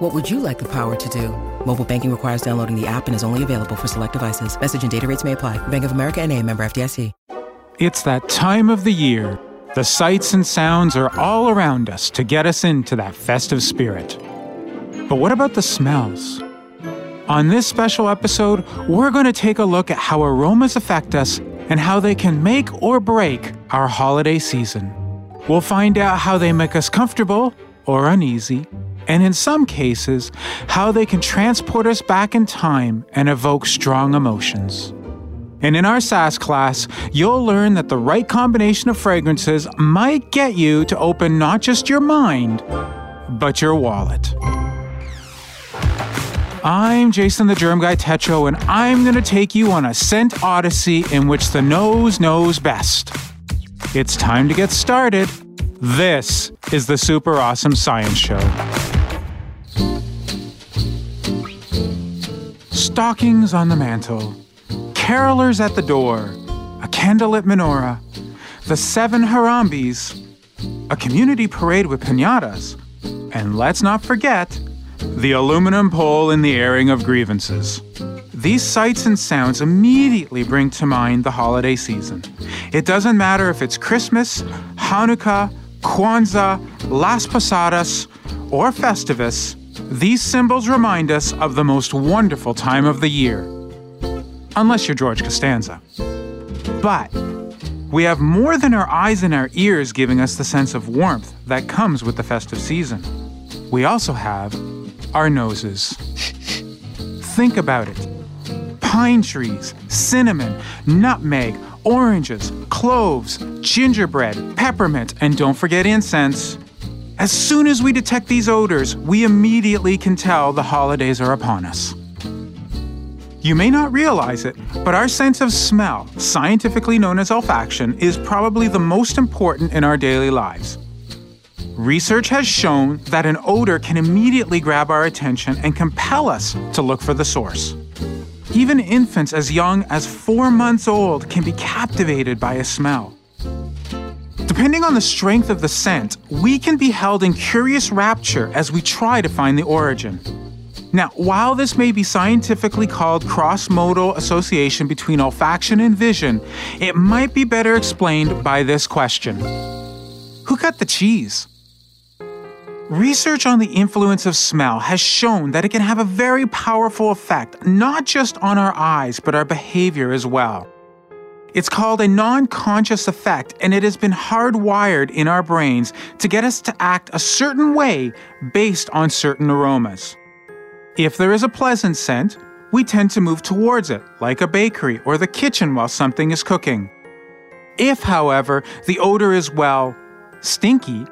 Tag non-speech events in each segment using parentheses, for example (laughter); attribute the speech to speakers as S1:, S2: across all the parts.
S1: What would you like the power to do? Mobile banking requires downloading the app and is only available for select devices. Message and data rates may apply. Bank of America and a member FDIC.
S2: It's that time of the year. The sights and sounds are all around us to get us into that festive spirit. But what about the smells? On this special episode, we're going to take a look at how aromas affect us and how they can make or break our holiday season. We'll find out how they make us comfortable or uneasy, and in some cases, how they can transport us back in time and evoke strong emotions. And in our SAS class, you'll learn that the right combination of fragrances might get you to open not just your mind, but your wallet. I'm Jason the Germ Guy Tetro, and I'm going to take you on a scent odyssey in which the nose knows best. It's time to get started. This is the Super Awesome Science Show. Stockings on the mantle, carolers at the door, a candlelit menorah, the seven Harambees, a community parade with pinatas, and let's not forget the aluminum pole in the airing of grievances. These sights and sounds immediately bring to mind the holiday season. It doesn't matter if it's Christmas, Hanukkah, Kwanzaa, Las Posadas, or Festivus, these symbols remind us of the most wonderful time of the year. Unless you're George Costanza. But we have more than our eyes and our ears giving us the sense of warmth that comes with the festive season. We also have our noses. Think about it pine trees, cinnamon, nutmeg, oranges, cloves, gingerbread, peppermint, and don't forget incense. As soon as we detect these odors, we immediately can tell the holidays are upon us. You may not realize it, but our sense of smell, scientifically known as olfaction, is probably the most important in our daily lives. Research has shown that an odor can immediately grab our attention and compel us to look for the source. Even infants as young as four months old can be captivated by a smell. Depending on the strength of the scent, we can be held in curious rapture as we try to find the origin. Now, while this may be scientifically called cross modal association between olfaction and vision, it might be better explained by this question Who cut the cheese? Research on the influence of smell has shown that it can have a very powerful effect, not just on our eyes, but our behavior as well. It's called a non conscious effect, and it has been hardwired in our brains to get us to act a certain way based on certain aromas. If there is a pleasant scent, we tend to move towards it, like a bakery or the kitchen while something is cooking. If, however, the odor is, well, stinky,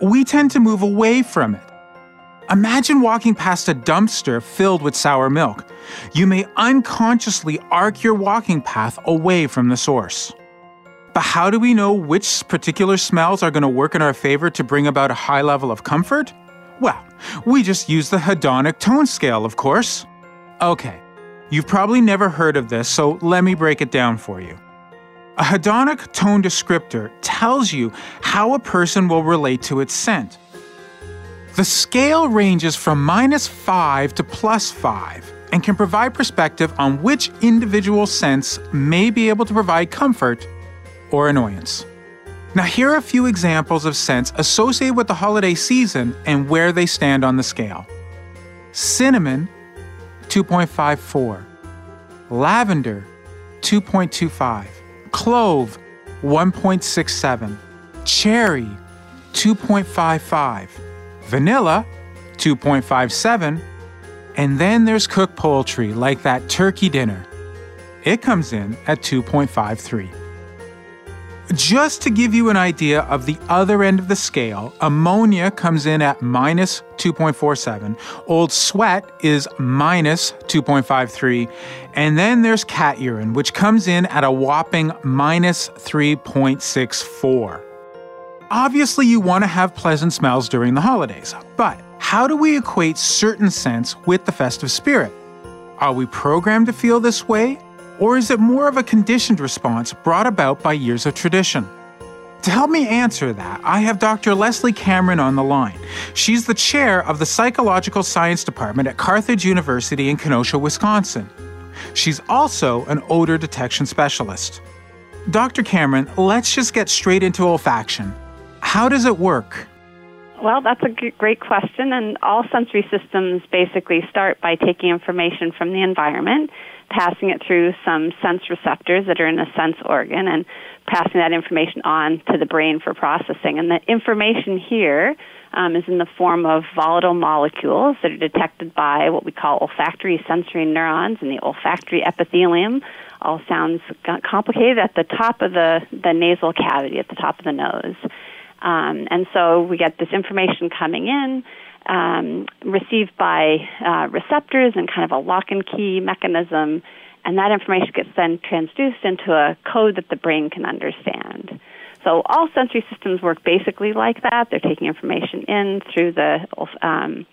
S2: we tend to move away from it. Imagine walking past a dumpster filled with sour milk. You may unconsciously arc your walking path away from the source. But how do we know which particular smells are going to work in our favor to bring about a high level of comfort? Well, we just use the hedonic tone scale, of course. Okay, you've probably never heard of this, so let me break it down for you. A hedonic tone descriptor tells you how a person will relate to its scent. The scale ranges from minus 5 to plus 5 and can provide perspective on which individual sense may be able to provide comfort or annoyance. Now, here are a few examples of scents associated with the holiday season and where they stand on the scale. Cinnamon, 2.54, lavender, 2.25 clove 1.67, cherry 2.55, vanilla 2.57, and then there's cooked poultry like that turkey dinner. It comes in at 2.53. Just to give you an idea of the other end of the scale, ammonia comes in at minus 2.47, old sweat is minus 2.53, and then there's cat urine, which comes in at a whopping minus 3.64. Obviously, you want to have pleasant smells during the holidays, but how do we equate certain scents with the festive spirit? Are we programmed to feel this way, or is it more of a conditioned response brought about by years of tradition? To help me answer that, I have Dr. Leslie Cameron on the line. She's the chair of the Psychological Science Department at Carthage University in Kenosha, Wisconsin. She's also an odor detection specialist. Dr. Cameron, let's just get straight into olfaction. How does it work?
S3: Well, that's a great question. And all sensory systems basically start by taking information from the environment, passing it through some sense receptors that are in a sense organ, and passing that information on to the brain for processing. And the information here um, is in the form of volatile molecules that are detected by what we call olfactory sensory neurons in the olfactory epithelium. All sounds complicated at the top of the, the nasal cavity, at the top of the nose. Um, and so we get this information coming in, um, received by uh, receptors and kind of a lock and key mechanism, and that information gets then transduced into a code that the brain can understand. So all sensory systems work basically like that. They're taking information in through the um,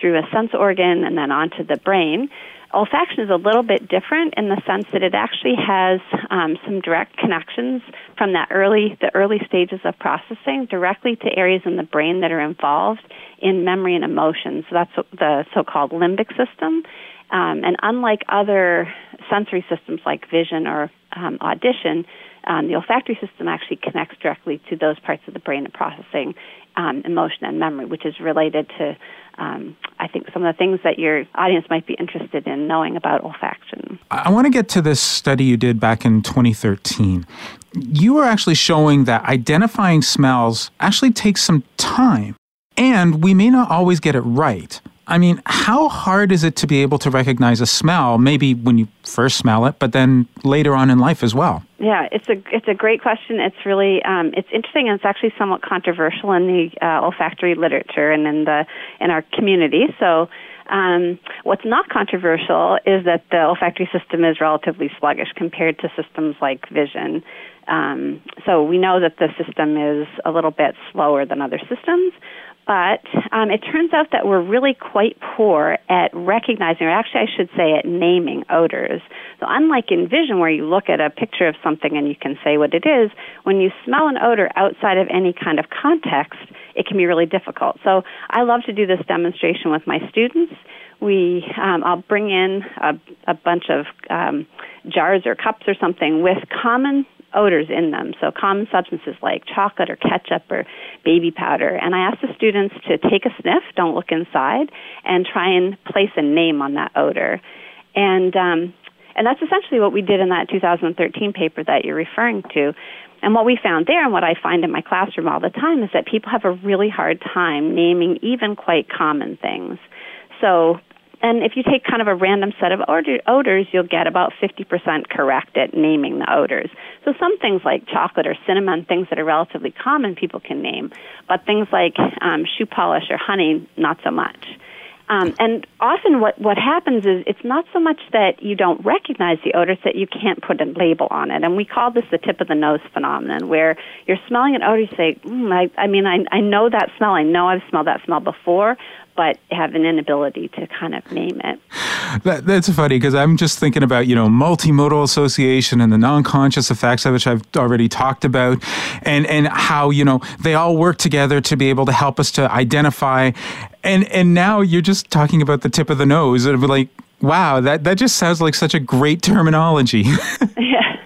S3: through a sense organ and then onto the brain. Olfaction is a little bit different in the sense that it actually has um, some direct connections from that early the early stages of processing directly to areas in the brain that are involved in memory and emotion. So that's the so-called limbic system. Um, and unlike other sensory systems like vision or um, audition, um, the olfactory system actually connects directly to those parts of the brain of processing um, emotion and memory, which is related to, um, I think, some of the things that your audience might be interested in knowing about olfaction.
S2: I want to get to this study you did back in 2013. You were actually showing that identifying smells actually takes some time, and we may not always get it right. I mean, how hard is it to be able to recognize a smell, maybe when you first smell it, but then later on in life as well?
S3: Yeah, it's a it's a great question. It's really um, it's interesting and it's actually somewhat controversial in the uh, olfactory literature and in the in our community. So. Um, what's not controversial is that the olfactory system is relatively sluggish compared to systems like vision. Um, so we know that the system is a little bit slower than other systems, but um, it turns out that we're really quite poor at recognizing, or actually, I should say, at naming odors. So, unlike in vision, where you look at a picture of something and you can say what it is, when you smell an odor outside of any kind of context, it can be really difficult. So, I love to do this demonstration with my students. We, um, I'll bring in a, a bunch of um, jars or cups or something with common odors in them. So common substances like chocolate or ketchup or baby powder. And I ask the students to take a sniff, don't look inside, and try and place a name on that odor. And um, and that's essentially what we did in that 2013 paper that you're referring to. And what we found there, and what I find in my classroom all the time, is that people have a really hard time naming even quite common things. So and if you take kind of a random set of odors, you'll get about 50% correct at naming the odors. So some things like chocolate or cinnamon, things that are relatively common, people can name. But things like um, shoe polish or honey, not so much. Um, and often what, what happens is it's not so much that you don't recognize the odor, it's that you can't put a label on it. And we call this the tip of the nose phenomenon, where you're smelling an odor, you say, mm, I, I mean, I, I know that smell, I know I've smelled that smell before, but have an inability to kind of name it.
S2: That, that's funny because I'm just thinking about, you know, multimodal association and the non-conscious effects of which I've already talked about and, and how, you know, they all work together to be able to help us to identify. And, and now you're just talking about the tip of the nose. It'd be like, wow, that, that just sounds like such a great terminology.
S3: yeah. (laughs)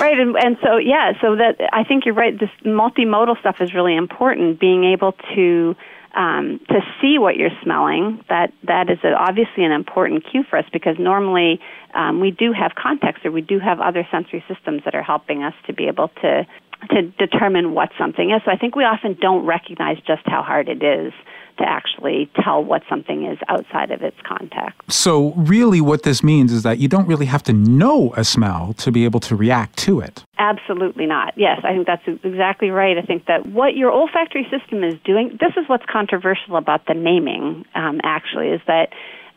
S3: Right, and, and so yeah, so that I think you're right. This multimodal stuff is really important. Being able to um, to see what you're smelling, that that is a, obviously an important cue for us because normally um, we do have context or we do have other sensory systems that are helping us to be able to to determine what something is. So I think we often don't recognize just how hard it is to actually tell what something is outside of its context.
S2: So, really, what this means is that you don't really have to know a smell to be able to react to it.
S3: Absolutely not. Yes, I think that's exactly right. I think that what your olfactory system is doing, this is what's controversial about the naming, um, actually, is that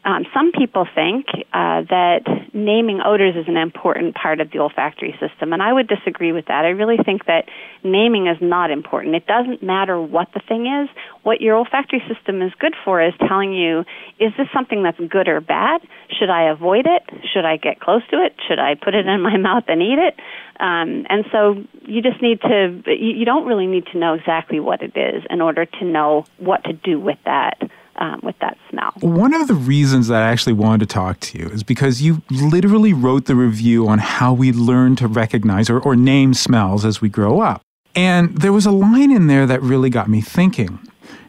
S3: um, some people think uh, that naming odors is an important part of the olfactory system, and I would disagree with that. I really think that naming is not important. It doesn't matter what the thing is. What your olfactory system is good for is telling you, is this something that's good or bad? Should I avoid it? Should I get close to it? Should I put it in my (laughs) mouth and eat it? Um, and so you just need to, you, don't really need to know exactly what it is in order to know what to do with that um, with that smell.
S2: One of the reasons that I actually wanted to talk to you is because you literally wrote the review on how we learn to recognize or, or name smells as we grow up. And there was a line in there that really got me thinking.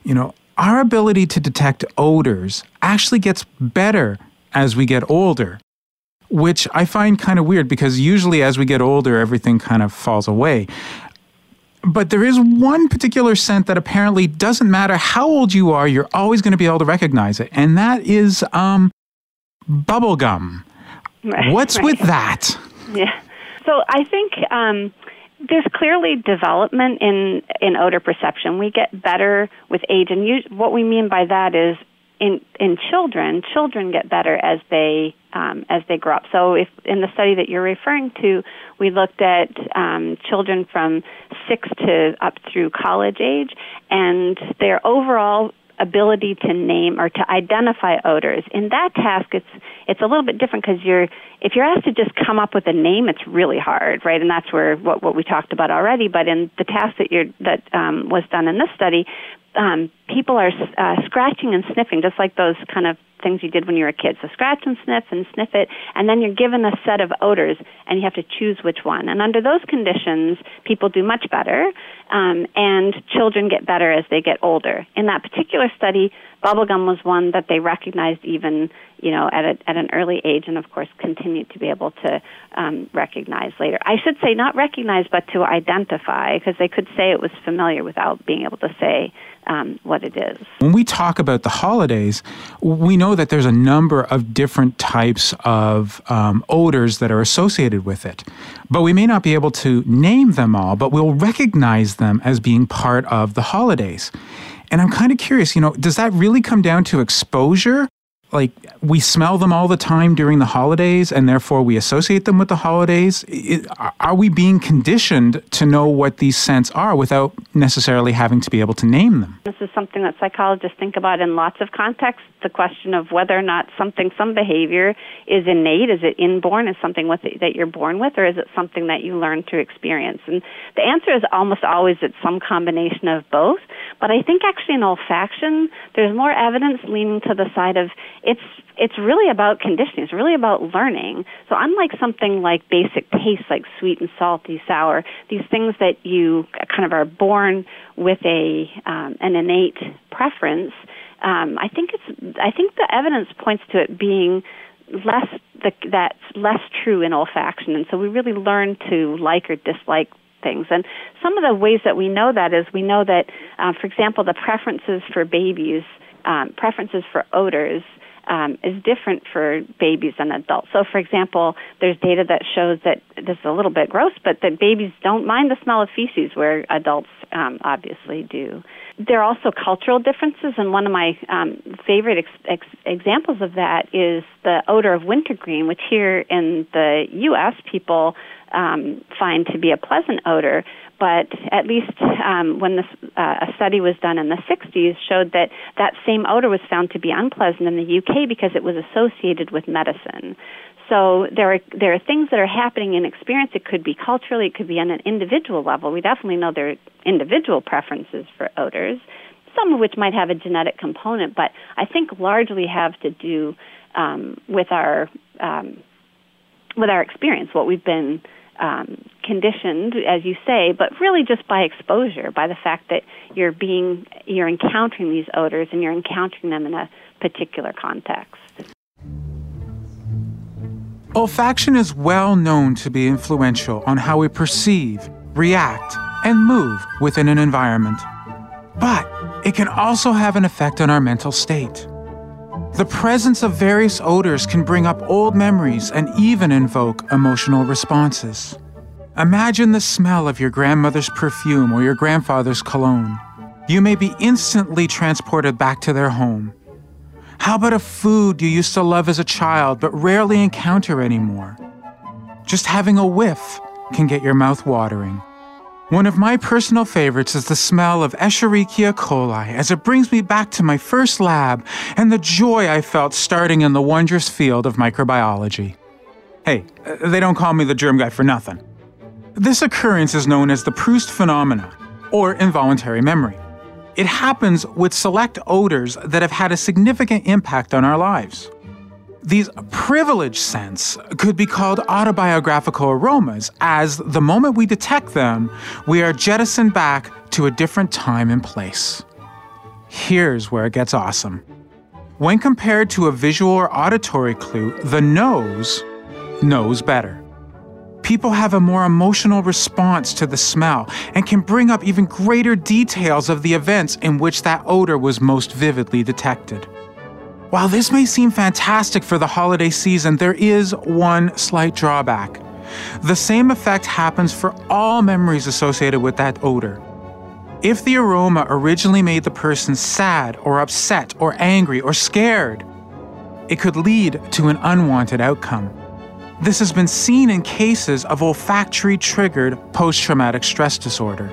S2: You know, our ability to detect odors actually gets better as we get older, which I find kind of weird because usually as we get older, everything kind of falls away. But there is one particular scent that apparently doesn't matter how old you are, you're always going to be able to recognize it, and that is um, bubblegum. Right, What's right. with that? (laughs)
S3: Yeah. So I think um, there's clearly development in, in odor perception. We get better with age, and you, what we mean by that is in in children, children get better as they um, as they grow up. So, if in the study that you're referring to, we looked at um, children from six to up through college age, and their overall ability to name or to identify odors. In that task, it's it's a little bit different because you're if you're asked to just come up with a name, it's really hard, right? And that's where what what we talked about already. But in the task that you're that um, was done in this study, um, people are uh, scratching and sniffing, just like those kind of things you did when you were a kid. So scratch and sniff and sniff it, and then you're given a set of odors, and you have to choose which one. And under those conditions, people do much better, um, and children get better as they get older. In that particular study, bubblegum was one that they recognized even, you know, at, a, at an early age, and of course continued to be able to um, recognize later. I should say not recognize, but to identify, because they could say it was familiar without being able to say um, what it is.
S2: When we talk about the holidays, we know that there's a number of different types of um, odors that are associated with it, but we may not be able to name them all, but we'll recognize them as being part of the holidays. And I'm kind of curious, you know, does that really come down to exposure? Like we smell them all the time during the holidays and therefore we associate them with the holidays? Are we being conditioned to know what these scents are without necessarily having to be able to name them?
S3: This is something that psychologists think about in lots of contexts the question of whether or not something, some behavior is innate, is it inborn, is something with it, that you're born with, or is it something that you learn through experience? And the answer is almost always it's some combination of both. But I think actually in olfaction, there's more evidence leaning to the side of it's it's really about conditioning. It's really about learning. So unlike something like basic tastes like sweet and salty, sour, these things that you kind of are born with a um, an innate preference, um, I think it's I think the evidence points to it being less the, that's less true in olfaction, and so we really learn to like or dislike things. And some of the ways that we know that is we know that, uh, for example, the preferences for babies, um, preferences for odors um, is different for babies and adults. So, for example, there's data that shows that this is a little bit gross, but that babies don't mind the smell of feces, where adults um, obviously do. There are also cultural differences, and one of my um, favorite ex- ex- examples of that is the odor of wintergreen, which here in the U.S. people um, find to be a pleasant odor but at least um, when this, uh, a study was done in the 60s showed that that same odor was found to be unpleasant in the UK because it was associated with medicine. So there are there are things that are happening in experience. It could be culturally, it could be on an individual level. We definitely know there are individual preferences for odors, some of which might have a genetic component, but I think largely have to do um, with our um, with our experience, what we've been um, conditioned, as you say, but really just by exposure, by the fact that you're being you're encountering these odors and you're encountering them in a particular context.
S2: Olfaction is well known to be influential on how we perceive, react, and move within an environment. But it can also have an effect on our mental state. The presence of various odors can bring up old memories and even invoke emotional responses. Imagine the smell of your grandmother's perfume or your grandfather's cologne. You may be instantly transported back to their home. How about a food you used to love as a child but rarely encounter anymore? Just having a whiff can get your mouth watering. One of my personal favorites is the smell of Escherichia coli as it brings me back to my first lab and the joy I felt starting in the wondrous field of microbiology. Hey, uh, they don't call me the germ guy for nothing. This occurrence is known as the Proust phenomena, or involuntary memory. It happens with select odors that have had a significant impact on our lives. These privileged scents could be called autobiographical aromas, as the moment we detect them, we are jettisoned back to a different time and place. Here's where it gets awesome. When compared to a visual or auditory clue, the nose knows better. People have a more emotional response to the smell and can bring up even greater details of the events in which that odor was most vividly detected. While this may seem fantastic for the holiday season, there is one slight drawback. The same effect happens for all memories associated with that odor. If the aroma originally made the person sad or upset or angry or scared, it could lead to an unwanted outcome. This has been seen in cases of olfactory triggered post traumatic stress disorder.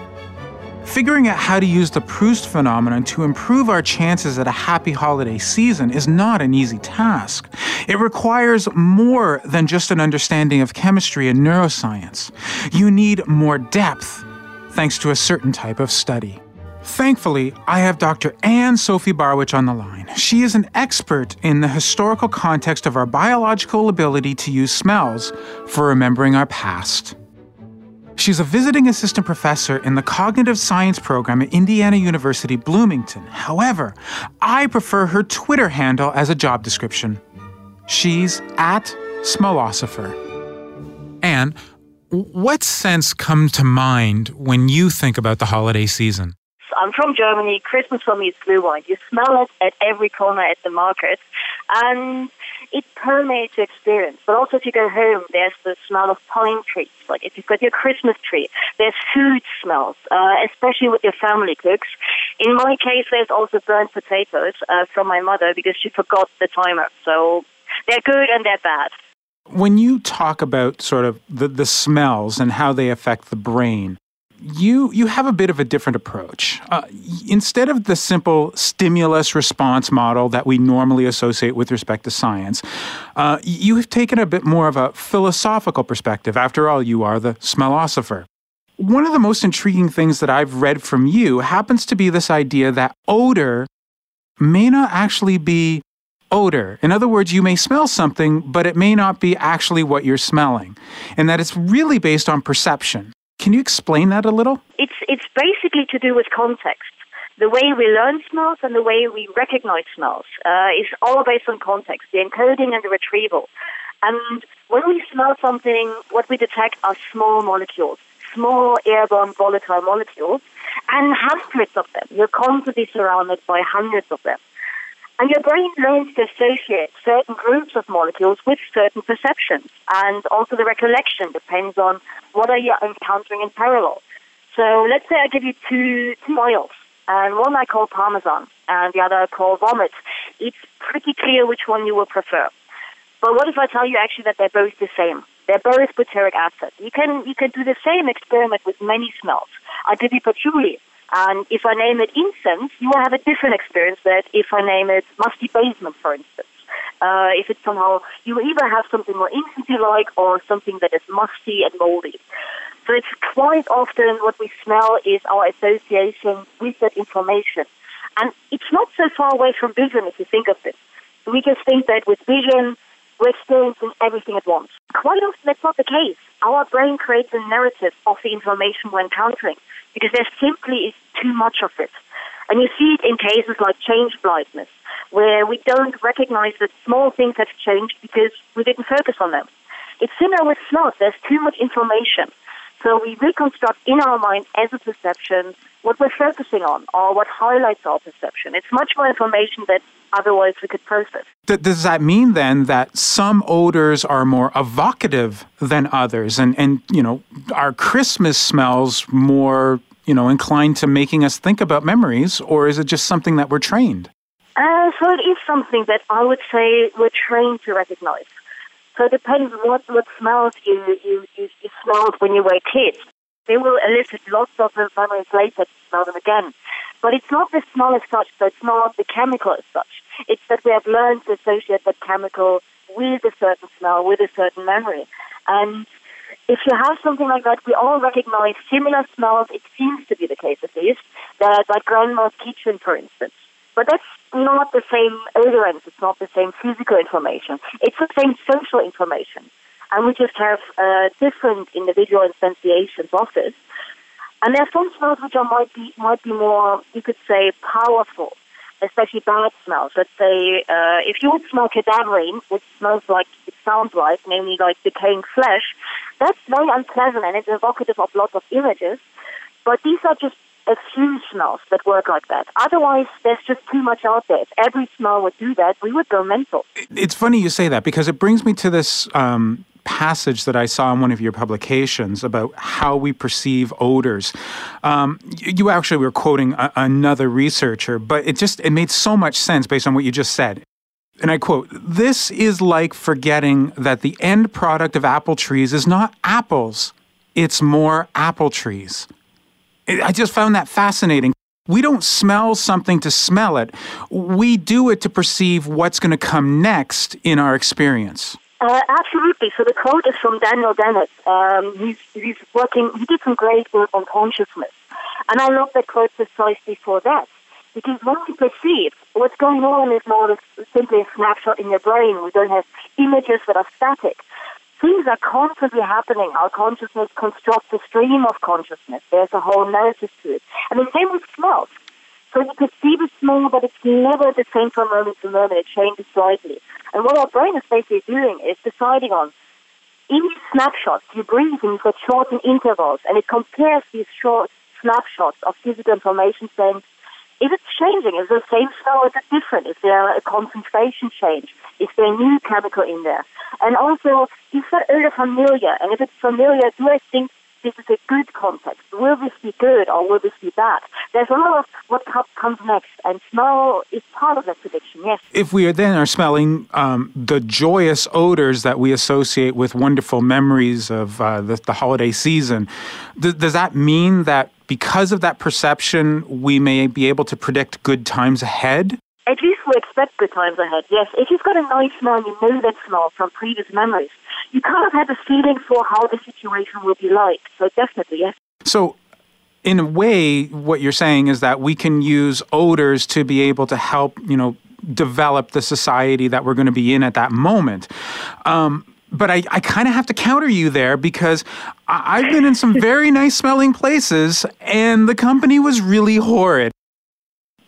S2: Figuring out how to use the Proust phenomenon to improve our chances at a happy holiday season is not an easy task. It requires more than just an understanding of chemistry and neuroscience. You need more depth, thanks to a certain type of study. Thankfully, I have Dr. Ann-Sophie Barwich on the line. She is an expert in the historical context of our biological ability to use smells for remembering our past. She's a visiting assistant professor in the cognitive science program at Indiana University Bloomington. However, I prefer her Twitter handle as a job description. She's at Smellosopher. And what sense come to mind when you think about the holiday season?
S4: I'm from Germany. Christmas for me is glühwein. You smell it at every corner at the market. And it permeates your experience. But also, if you go home, there's the smell of pine trees. Like if you've got your Christmas tree, there's food smells, uh, especially with your family cooks. In my case, there's also burnt potatoes uh, from my mother because she forgot the timer. So they're good and they're bad.
S2: When you talk about sort of the, the smells and how they affect the brain, you you have a bit of a different approach. Uh, instead of the simple stimulus response model that we normally associate with respect to science, uh, you have taken a bit more of a philosophical perspective. After all, you are the smellosopher. One of the most intriguing things that I've read from you happens to be this idea that odor may not actually be odor. In other words, you may smell something, but it may not be actually what you're smelling, and that it's really based on perception. Can you explain that a little?
S4: It's, it's basically to do with context. The way we learn smells and the way we recognize smells uh, is all based on context, the encoding and the retrieval. And when we smell something, what we detect are small molecules, small airborne volatile molecules, and hundreds of them. You're constantly surrounded by hundreds of them. And your brain learns to associate certain groups of molecules with certain perceptions. And also the recollection depends on what are you encountering in parallel. So let's say I give you two, two oils, and one I call parmesan, and the other I call vomit. It's pretty clear which one you will prefer. But what if I tell you actually that they're both the same? They're both butyric acid. You can, you can do the same experiment with many smells. I give you patchouli, and if I name it incense, you will have a different experience than if I name it musty basement, for instance. Uh, if it's somehow, you either have something more incensey like or something that is musty and moldy. So it's quite often what we smell is our association with that information. And it's not so far away from vision if you think of it. We just think that with vision, we're experiencing everything at once. Quite often that's not the case. Our brain creates a narrative of the information we're encountering because there simply is too much of it. And you see it in cases like change blindness, where we don't recognize that small things have changed because we didn't focus on them. It's similar with smells. There's too much information. So we reconstruct in our mind as a perception what we're focusing on or what highlights our perception. It's much more information that otherwise we could process.
S2: Does that mean then that some odors are more evocative than others, and and you know, are Christmas smells more you know inclined to making us think about memories, or is it just something that we're trained?
S4: Uh, so it is something that I would say we're trained to recognize. So it depends what what smells you you you, you smelled when you were a kid. They will elicit lots of memories later to smell them again. But it's not the smell as such, so it's not the chemical as such. It's that we have learned to associate that chemical with a certain smell, with a certain memory. And if you have something like that, we all recognize similar smells. It seems to be the case, at least, that like grandma's kitchen, for instance. But that's not the same odorants. It's not the same physical information. It's the same social information. And we just have uh, different individual instantiations of this. And there are some smells which are, might be might be more, you could say, powerful especially bad smells. Let's say uh, if you would smell cadaverine, which smells like it sounds like, namely like decaying flesh, that's very unpleasant and it's evocative of lots of images. But these are just a few smells that work like that. Otherwise, there's just too much out there. If every smell would do that, we would go mental.
S2: It's funny you say that because it brings me to this um, passage that I saw in one of your publications about how we perceive odors. Um, you actually were quoting a- another researcher, but it just it made so much sense based on what you just said. And I quote, this is like forgetting that the end product of apple trees is not apples, it's more apple trees. I just found that fascinating. We don't smell something to smell it. We do it to perceive what's going to come next in our experience.
S4: Uh, absolutely. So the quote is from Daniel Dennett. Um, he's, he's working, he did some great work on consciousness. And I love that quote precisely for that. Because when we perceive, what's going on is not simply a snapshot in your brain. We don't have images that are static. Things are constantly happening. Our consciousness constructs a stream of consciousness. There's a whole narrative to it. And the same with smells. So you perceive a smell, but it's never the same from moment to moment. It changes slightly. And what our brain is basically doing is deciding on in snapshots, you breathe in for short intervals, and it compares these short snapshots of physical information saying, is it changing? Is the same smell? Is it different? Is there a concentration change? Is there a new chemical in there? And also, is that odor familiar? And if it's familiar, do I think this is a good context. Will this be good or will this be bad? There's a lot of what comes next, and smell is part of that prediction, yes.
S2: If we are then are smelling um, the joyous odors that we associate with wonderful memories of uh, the, the, holiday season, th- does that mean that because of that perception, we may be able to predict good times ahead?
S4: At least we expect good times ahead, yes. If you've got a nice smell you know that smell from previous memories, you kind of have a feeling for how the situation will be like. So definitely, yes.
S2: So in a way, what you're saying is that we can use odors to be able to help, you know, develop the society that we're going to be in at that moment. Um, but I, I kind of have to counter you there because I've been in some very nice smelling places and the company was really horrid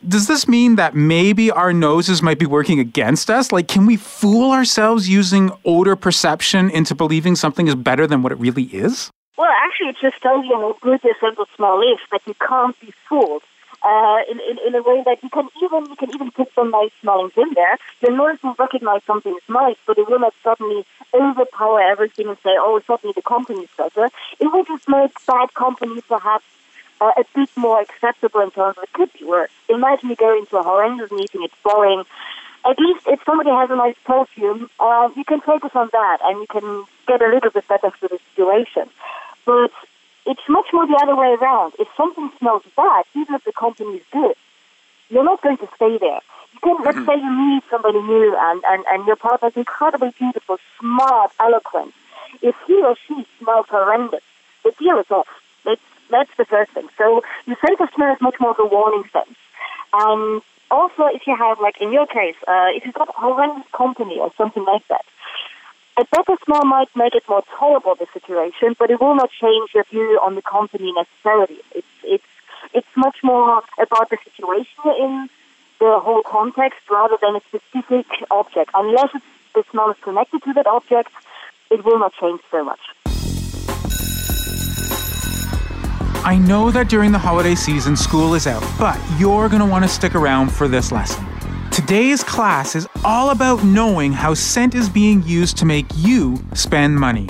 S2: does this mean that maybe our noses might be working against us? Like, can we fool ourselves using odor perception into believing something is better than what it really is?
S4: Well, actually, it just tells you how good this simple smell is, that you can't be fooled. Uh, in, in, in, a way that you can even you can even put some nice smellings in there. Your nose will recognize something is nice, but it will not suddenly overpower everything and say, "Oh, suddenly the company is better." It will just make bad company perhaps uh, a bit more acceptable in terms of it could be worse. Imagine you go into a horrendous meeting, it's boring. At least if somebody has a nice perfume, uh, you can focus on that and you can get a little bit better for the situation. But it's much more the other way around. If something smells bad, even if the company is good, you're not going to stay there. You can, let's mm-hmm. say you meet somebody new and, and, and your partner is incredibly beautiful, smart, eloquent. If he or she smells horrendous, the deal is off. It's that's the first thing. So the sense of smell is much more of a warning sense. And also, if you have, like in your case, uh, if you've got a horrendous company or something like that, a better smell might make it more tolerable, the situation, but it will not change your view on the company necessarily. It's, it's, it's much more about the situation in, the whole context, rather than a specific object. Unless the smell is connected to that object, it will not change so much.
S2: I know that during the holiday season, school is out, but you're going to want to stick around for this lesson. Today's class is all about knowing how scent is being used to make you spend money.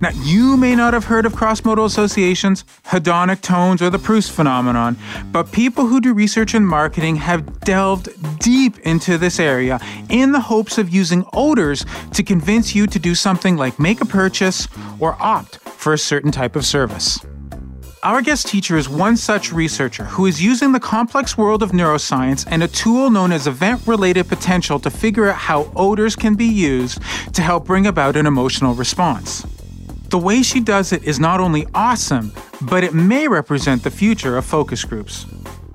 S2: Now, you may not have heard of cross-modal associations, hedonic tones, or the Proust phenomenon, but people who do research in marketing have delved deep into this area in the hopes of using odors to convince you to do something like make a purchase or opt for a certain type of service. Our guest teacher is one such researcher who is using the complex world of neuroscience and a tool known as event related potential to figure out how odors can be used to help bring about an emotional response. The way she does it is not only awesome, but it may represent the future of focus groups.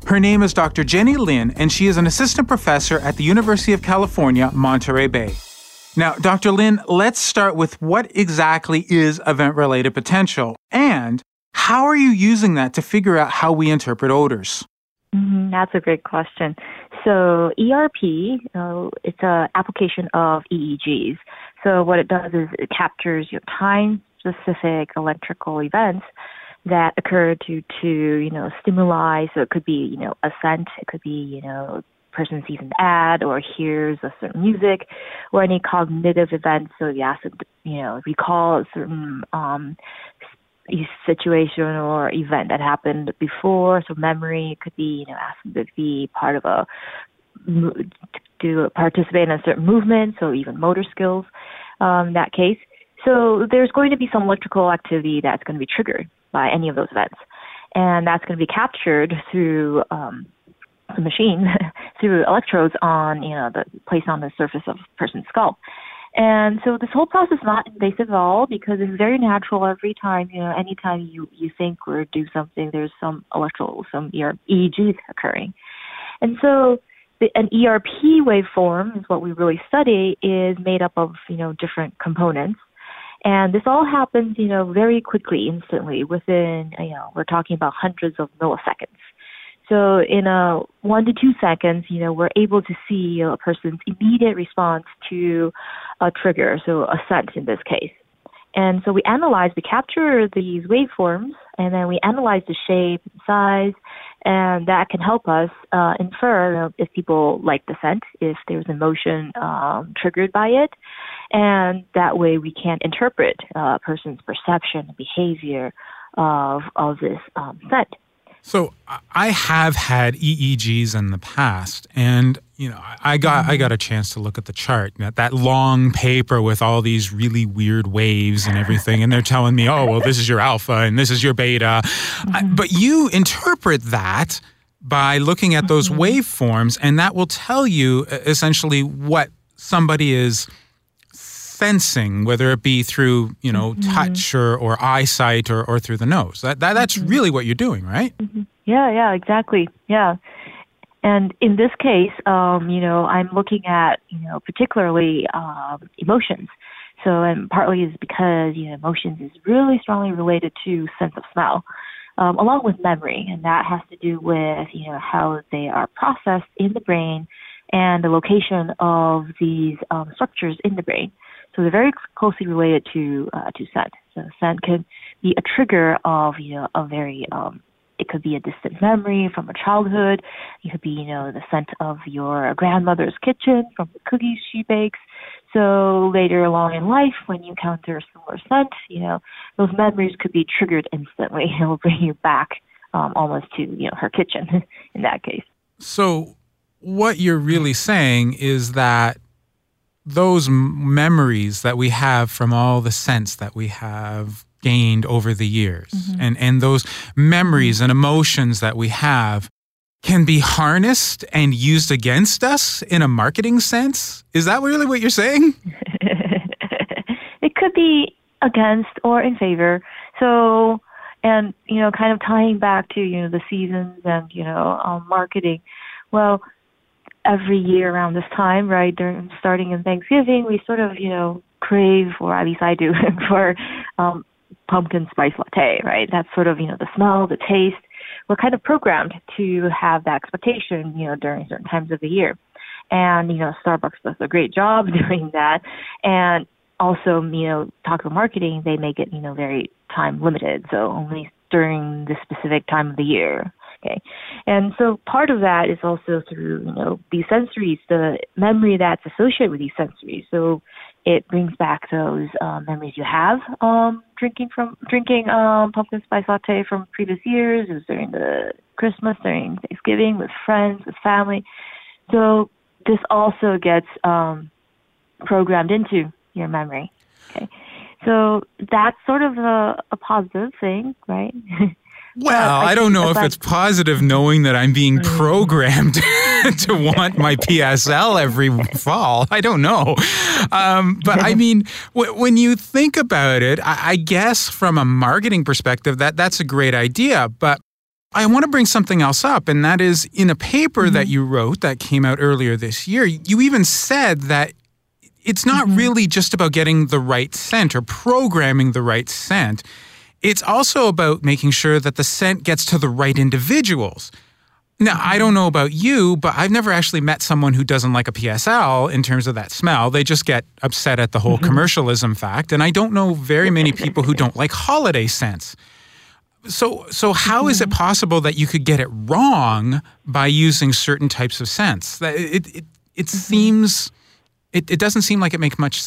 S2: Her name is Dr. Jenny Lin, and she is an assistant professor at the University of California, Monterey Bay. Now, Dr. Lin, let's start with what exactly is event related potential and how are you using that to figure out how we interpret odors?
S5: Mm-hmm, that's a great question. So ERP, uh, it's an application of EEGs. So what it does is it captures your time specific electrical events that occur due to, you know, stimuli. So it could be, you know, a scent, it could be, you know, person sees an ad or hears a certain music or any cognitive event. So you ask to, you know, recall certain um, situation or event that happened before. So memory could be, you know, ask them to be part of a to participate in a certain movement. So even motor skills. Um, in that case, so there's going to be some electrical activity that's going to be triggered by any of those events, and that's going to be captured through um, the machine (laughs) through electrodes on you know the placed on the surface of a person's skull. And so this whole process is not invasive at all because it's very natural every time, you know, anytime you, you think or do something, there's some electrical, some ER, EEGs occurring. And so the, an ERP waveform is what we really study is made up of, you know, different components. And this all happens, you know, very quickly, instantly, within, you know, we're talking about hundreds of milliseconds. So in a one to two seconds, you know, we're able to see a person's immediate response to a trigger, so a scent in this case. And so we analyze, we capture these waveforms, and then we analyze the shape and size, and that can help us uh, infer you know, if people like the scent, if there's emotion um, triggered by it, and that way we can interpret uh, a person's perception and behavior of of this um, scent.
S2: So I have had EEGs in the past, and you know I got I got a chance to look at the chart that that long paper with all these really weird waves and everything, and they're telling me, oh well, this is your alpha and this is your beta, mm-hmm. I, but you interpret that by looking at those mm-hmm. waveforms, and that will tell you essentially what somebody is sensing, whether it be through you know mm-hmm. touch or, or eyesight or, or through the nose. That, that that's mm-hmm. really what you're doing, right?
S5: Mm-hmm. Yeah, yeah, exactly. Yeah. And in this case, um, you know, I'm looking at, you know, particularly um, emotions. So, and partly is because, you know, emotions is really strongly related to sense of smell, um, along with memory. And that has to do with, you know, how they are processed in the brain and the location of these um, structures in the brain. So they're very closely related to uh, to scent. So scent can be a trigger of you know a very um, it could be a distant memory from a childhood. It could be you know the scent of your grandmother's kitchen from the cookies she bakes. So later along in life, when you encounter a similar scent, you know those memories could be triggered instantly. (laughs) It will bring you back um, almost to you know her kitchen (laughs) in that case.
S2: So what you're really saying is that those memories that we have from all the sense that we have gained over the years mm-hmm. and, and those memories and emotions that we have can be harnessed and used against us in a marketing sense? Is that really what you're saying? (laughs)
S5: it could be against or in favor. So, and, you know, kind of tying back to, you know, the seasons and, you know, um, marketing. Well, every year around this time, right, during starting in Thanksgiving, we sort of, you know, crave, or at least I do, (laughs) for um, pumpkin spice latte, right? That's sort of, you know, the smell, the taste. We're kind of programmed to have that expectation, you know, during certain times of the year. And, you know, Starbucks does a great job (laughs) doing that. And also, you know, about marketing, they make it, you know, very time limited. So only during this specific time of the year. Okay. And so part of that is also through, you know, these sensories, the memory that's associated with these sensories. So it brings back those um, memories you have um, drinking from drinking um, pumpkin spice latte from previous years. It was during the Christmas, during Thanksgiving, with friends, with family. So this also gets um, programmed into your memory. Okay. So that's sort of a, a positive thing, right? (laughs)
S2: Well, I, I don't know if it's positive knowing that I'm being mm. programmed (laughs) to want my PSL every fall. I don't know. Um, but I (laughs) mean, w- when you think about it, I-, I guess from a marketing perspective, that that's a great idea. But I want to bring something else up, and that is in a paper mm-hmm. that you wrote that came out earlier this year, you even said that it's not mm-hmm. really just about getting the right scent or programming the right scent. It's also about making sure that the scent gets to the right individuals. Now, I don't know about you, but I've never actually met someone who doesn't like a PSL in terms of that smell. They just get upset at the whole mm-hmm. commercialism fact. And I don't know very many people who don't like holiday scents. So, so how is it mm-hmm. possible that you could get it wrong by using certain types of scents? It, it, it mm-hmm. seems, it, it doesn't seem like it makes much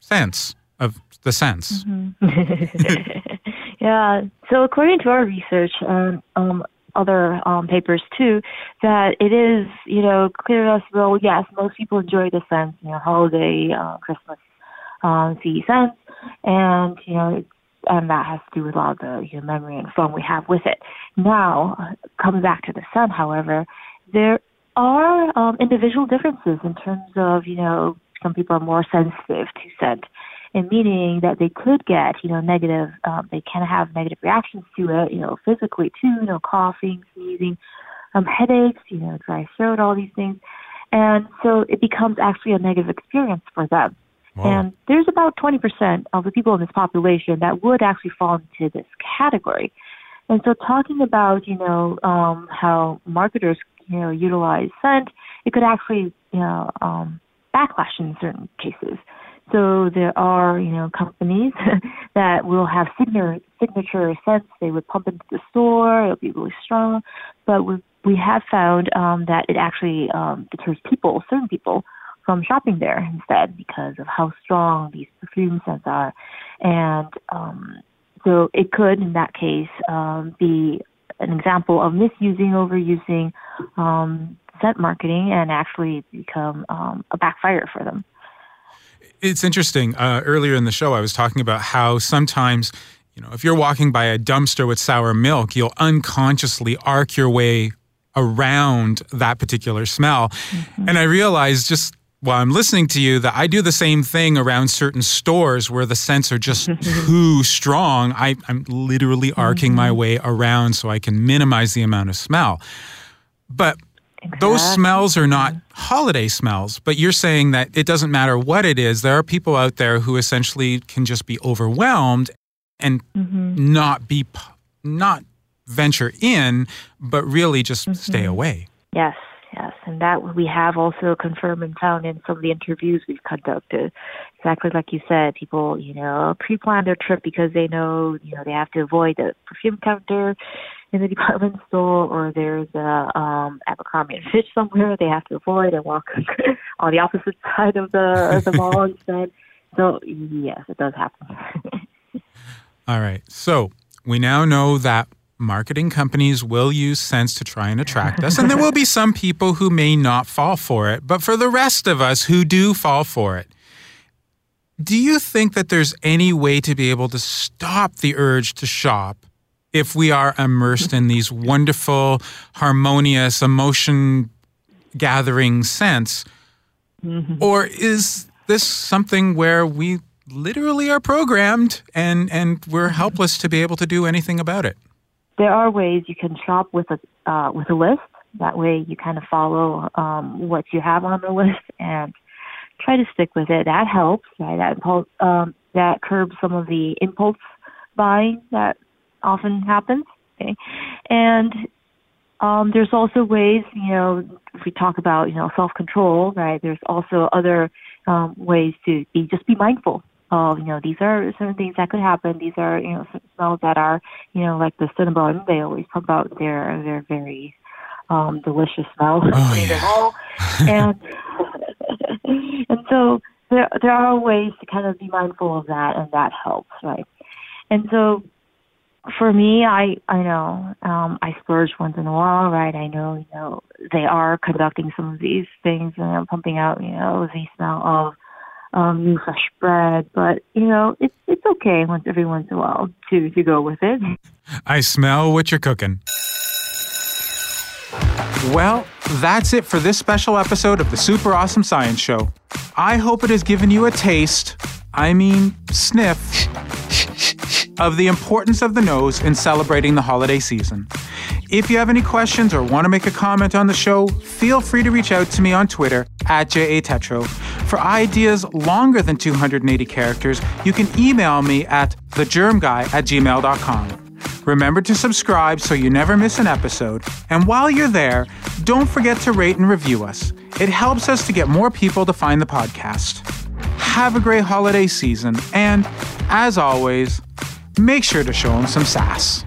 S2: sense of the sense.
S5: Mm-hmm. (laughs) Yeah. So according to our research and um, other um, papers too, that it is, you know, clear as well. Yes, most people enjoy the scent, you know, holiday, uh, Christmas, um, sea scents, and you know, and that has to do with all the you know, memory and fun we have with it. Now, coming back to the scent, however, there are um, individual differences in terms of, you know, some people are more sensitive to scent and meaning that they could get, you know, negative, um, they can have negative reactions to it, you know, physically too, you know, coughing, sneezing, um, headaches, you know, dry throat, all these things. And so it becomes actually a negative experience for them. Wow. And there's about 20% of the people in this population that would actually fall into this category. And so talking about, you know, um, how marketers, you know, utilize scent, it could actually, you know, um, backlash in certain cases. So there are, you know, companies (laughs) that will have signature signature scents. They would pump into the store. It'll be really strong, but we we have found um, that it actually um, deters people, certain people, from shopping there instead because of how strong these perfume scents are, and um, so it could, in that case, um, be an example of misusing, overusing um, scent marketing, and actually become um, a backfire for them.
S2: It's interesting. Uh, earlier in the show, I was talking about how sometimes, you know, if you're walking by a dumpster with sour milk, you'll unconsciously arc your way around that particular smell. Mm-hmm. And I realized just while I'm listening to you that I do the same thing around certain stores where the scents are just (laughs) too strong. I, am literally arcing mm-hmm. my way around so I can minimize the amount of smell. But Exactly. Those smells are not holiday smells, but you're saying that it doesn't matter what it is. There are people out there who essentially can just be overwhelmed and mm-hmm. not be not venture in, but really just mm-hmm. stay away.
S5: Yes, yes, and that we have also confirmed and found in some of the interviews we've conducted. Exactly like you said, people you know pre-plan their trip because they know you know they have to avoid the perfume counter in the department store or there's a um Abercrombie and Fitch somewhere they have to avoid and walk (laughs) on the opposite (laughs) side of the of the mall instead. So yes, it does happen. (laughs)
S2: All right. So we now know that marketing companies will use scents to try and attract us, and there will be some people who may not fall for it. But for the rest of us who do fall for it, do you think that there's any way to be able to stop the urge to shop if we are immersed in these wonderful, harmonious, emotion gathering scents? Mm-hmm. Or is this something where we literally are programmed and, and we're mm-hmm. helpless to be able to do anything about it?
S5: There are ways you can shop with a uh, with a list. That way, you kind of follow um, what you have on the list and try to stick with it. That helps, right? That impulse, um, that curbs some of the impulse buying that often happens. Okay, and um, there's also ways, you know, if we talk about, you know, self-control, right? There's also other um, ways to be just be mindful of you know these are certain things that could happen. These are you know smells that are you know like the cinnamon. They always talk about their their very um, delicious smell.
S2: Oh, (laughs) yeah. (laughs)
S5: and and so there there are ways to kind of be mindful of that, and that helps, right? And so for me, I I know um, I splurge once in a while, right? I know you know they are conducting some of these things and I'm pumping out you know the smell of um, new fresh bread, but you know it's it's okay once every once in a while to to go with it.
S2: I smell what you're cooking. Well, that's it for this special episode of the Super Awesome Science Show. I hope it has given you a taste, I mean, sniff, of the importance of the nose in celebrating the holiday season. If you have any questions or want to make a comment on the show, feel free to reach out to me on Twitter at JATetro. For ideas longer than 280 characters, you can email me at thegermguy at gmail.com. Remember to subscribe so you never miss an episode. And while you're there, don't forget to rate and review us. It helps us to get more people to find the podcast. Have a great holiday season, and as always, make sure to show them some sass.